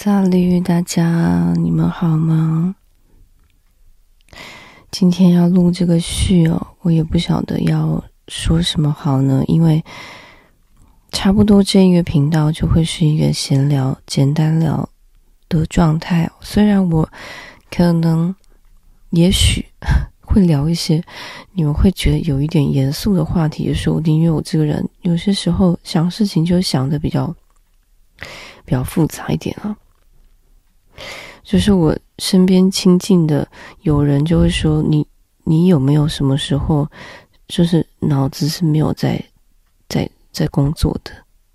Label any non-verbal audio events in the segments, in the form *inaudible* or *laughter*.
萨利，大家你们好吗？今天要录这个序哦，我也不晓得要说什么好呢，因为差不多这一个频道就会是一个闲聊、简单聊的状态。虽然我可能、也许 *laughs* 会聊一些你们会觉得有一点严肃的话题，也说不定，因为我这个人有些时候想事情就想的比较比较复杂一点啊。就是我身边亲近的有人就会说，你你有没有什么时候就是脑子是没有在在在工作的？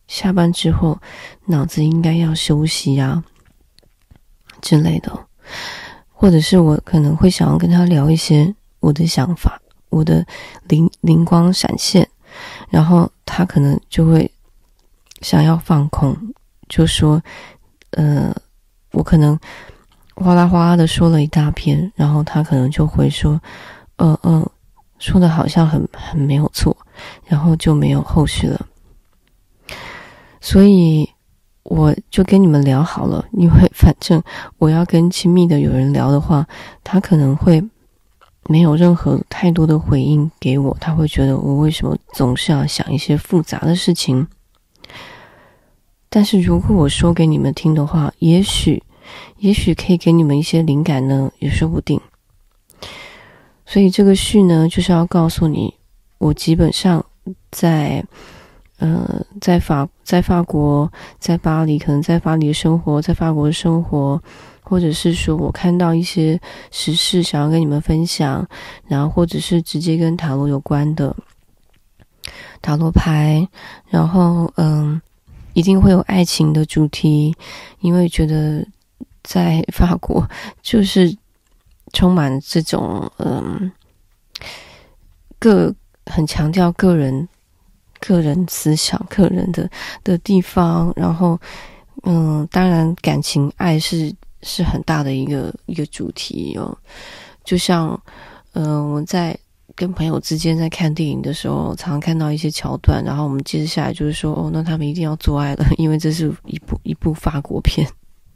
下班之后脑子应该要休息啊之类的，或者是我可能会想要跟他聊一些我的想法，我的灵灵光闪现，然后他可能就会想要放空，就说呃，我可能。哗啦哗啦的说了一大篇，然后他可能就会说：“嗯嗯，说的好像很很没有错，然后就没有后续了。”所以我就跟你们聊好了，因为反正我要跟亲密的有人聊的话，他可能会没有任何太多的回应给我，他会觉得我为什么总是要想一些复杂的事情。但是如果我说给你们听的话，也许。也许可以给你们一些灵感呢，也说不定。所以这个序呢，就是要告诉你，我基本上在，呃，在法在法国，在巴黎，可能在巴黎的生活，在法国的生活，或者是说我看到一些时事，想要跟你们分享，然后或者是直接跟塔罗有关的塔罗牌，然后嗯，一定会有爱情的主题，因为觉得。在法国，就是充满这种嗯，个很强调个人、个人思想、个人的的地方。然后，嗯，当然，感情、爱是是很大的一个一个主题哦。就像，嗯，我在跟朋友之间在看电影的时候，常看到一些桥段，然后我们接着下来就是说，哦，那他们一定要做爱了，*laughs* 因为这是一部一部法国片。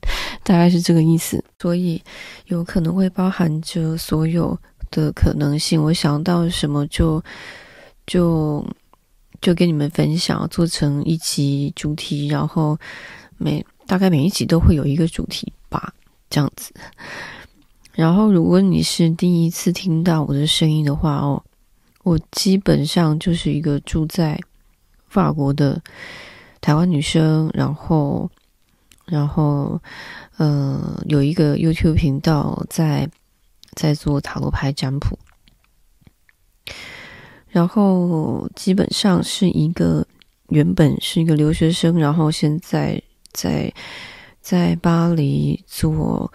*laughs* 大概是这个意思，所以有可能会包含着所有的可能性。我想到什么就就就跟你们分享，做成一集主题，然后每大概每一集都会有一个主题吧，这样子。然后如果你是第一次听到我的声音的话哦，我基本上就是一个住在法国的台湾女生，然后。然后，呃，有一个 YouTube 频道在在做塔罗牌占卜，然后基本上是一个原本是一个留学生，然后现在在在巴黎做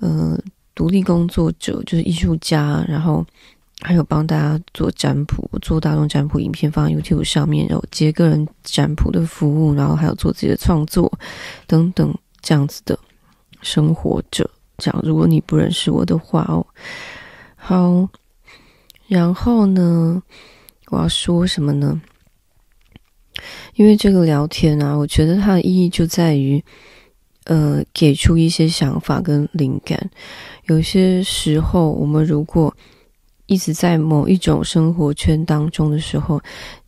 呃独立工作者，就是艺术家，然后。还有帮大家做占卜，做大众占卜影片放在 YouTube 上面，然后接个人占卜的服务，然后还有做自己的创作等等这样子的生活者。这样，如果你不认识我的话哦，好，然后呢，我要说什么呢？因为这个聊天啊，我觉得它的意义就在于，呃，给出一些想法跟灵感。有些时候，我们如果一直在某一种生活圈当中的时候，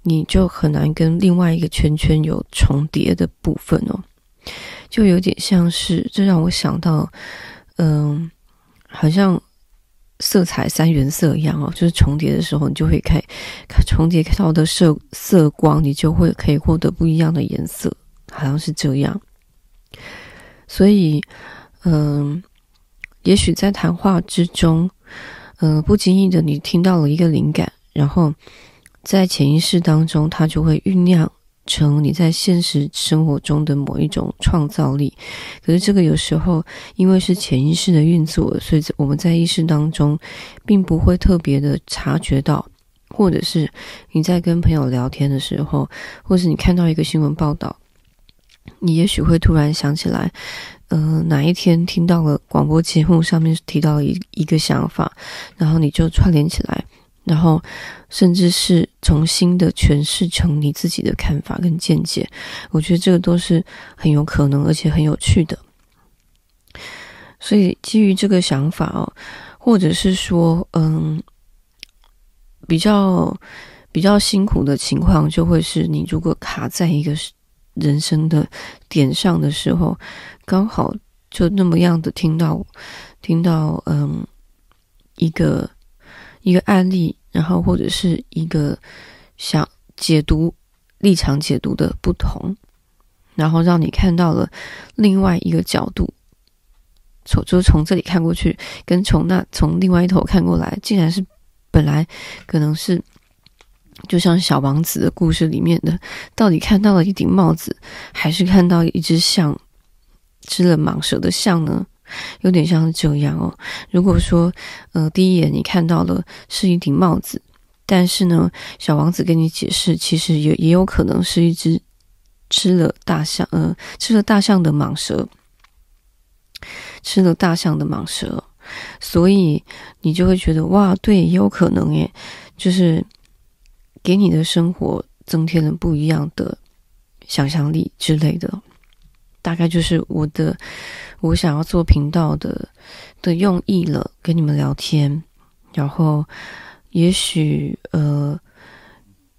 你就很难跟另外一个圈圈有重叠的部分哦，就有点像是，这让我想到，嗯，好像色彩三原色一样哦，就是重叠的时候，你就会开，重叠到的色色光，你就会可以获得不一样的颜色，好像是这样。所以，嗯，也许在谈话之中。呃，不经意的你听到了一个灵感，然后在潜意识当中，它就会酝酿成你在现实生活中的某一种创造力。可是这个有时候因为是潜意识的运作，所以我们在意识当中并不会特别的察觉到，或者是你在跟朋友聊天的时候，或是你看到一个新闻报道，你也许会突然想起来。呃，哪一天听到了广播节目上面提到一一个想法，然后你就串联起来，然后甚至是重新的诠释成你自己的看法跟见解。我觉得这个都是很有可能，而且很有趣的。所以基于这个想法哦，或者是说，嗯，比较比较辛苦的情况，就会是你如果卡在一个人生的点上的时候，刚好就那么样的听到听到，嗯，一个一个案例，然后或者是一个想解读立场解读的不同。然后让你看到了另外一个角度，从就从这里看过去，跟从那从另外一头看过来，竟然是本来可能是就像小王子的故事里面的，到底看到了一顶帽子，还是看到一只象吃了蟒蛇的象呢？有点像是这样哦。如果说呃第一眼你看到了是一顶帽子，但是呢小王子跟你解释，其实也也有可能是一只。吃了大象，呃，吃了大象的蟒蛇，吃了大象的蟒蛇，所以你就会觉得哇，对，也有可能耶，就是给你的生活增添了不一样的想象力之类的。大概就是我的，我想要做频道的的用意了，跟你们聊天，然后也许呃。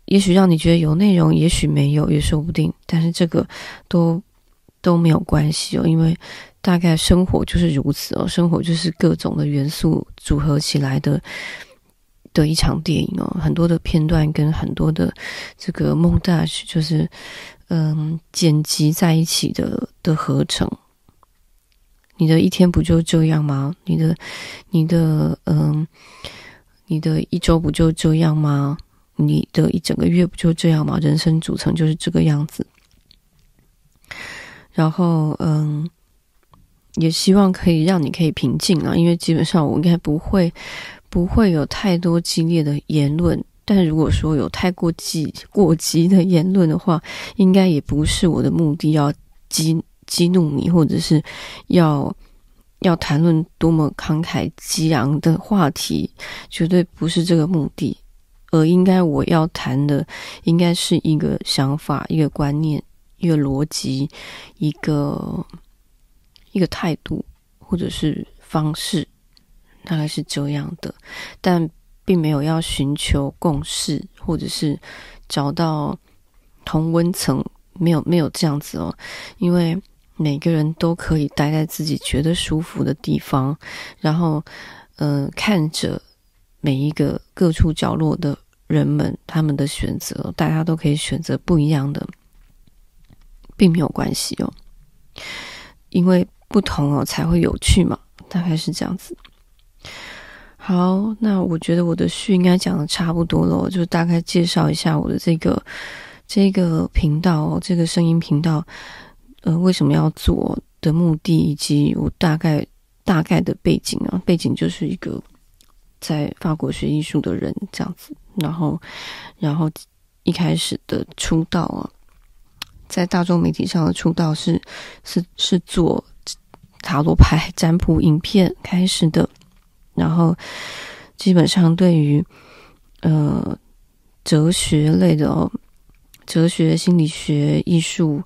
也许让你觉得有内容，也许没有，也说不定。但是这个都都没有关系哦，因为大概生活就是如此哦，生活就是各种的元素组合起来的的一场电影哦，很多的片段跟很多的这个蒙达就是嗯剪辑在一起的的合成。你的一天不就这样吗？你的你的嗯，你的一周不就这样吗？你的一整个月不就这样吗？人生组成就是这个样子。然后，嗯，也希望可以让你可以平静啊，因为基本上我应该不会不会有太多激烈的言论。但如果说有太过激过激的言论的话，应该也不是我的目的，要激激怒你，或者是要要谈论多么慷慨激昂的话题，绝对不是这个目的。而应该我要谈的，应该是一个想法、一个观念、一个逻辑、一个一个态度，或者是方式，大概是这样的。但并没有要寻求共识，或者是找到同温层，没有没有这样子哦。因为每个人都可以待在自己觉得舒服的地方，然后，呃，看着。每一个各处角落的人们，他们的选择，大家都可以选择不一样的，并没有关系哦。因为不同哦，才会有趣嘛，大概是这样子。好，那我觉得我的序应该讲的差不多了，我就大概介绍一下我的这个这个频道，这个声音频道，呃，为什么要做的目的，以及我大概大概的背景啊，背景就是一个。在法国学艺术的人这样子，然后，然后一开始的出道啊，在大众媒体上的出道是是是做塔罗牌占卜影片开始的，然后基本上对于呃哲学类的哦，哲学、心理学、艺术，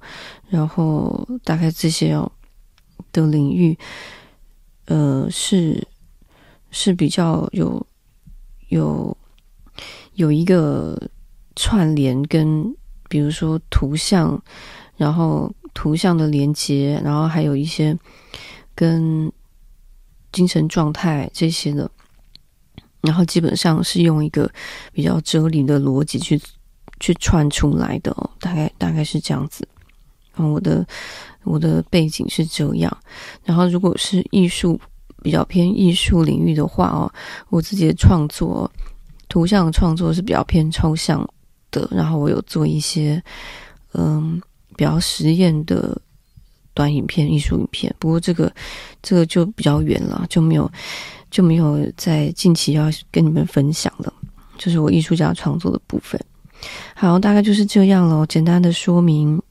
然后大概这些哦的领域，呃是。是比较有有有一个串联，跟比如说图像，然后图像的连接，然后还有一些跟精神状态这些的，然后基本上是用一个比较哲理的逻辑去去串出来的哦，大概大概是这样子。我的我的背景是这样，然后如果是艺术。比较偏艺术领域的话哦，我自己的创作，图像创作是比较偏抽象的。然后我有做一些嗯比较实验的短影片、艺术影片。不过这个这个就比较远了，就没有就没有在近期要跟你们分享了。就是我艺术家创作的部分。好，大概就是这样咯，简单的说明。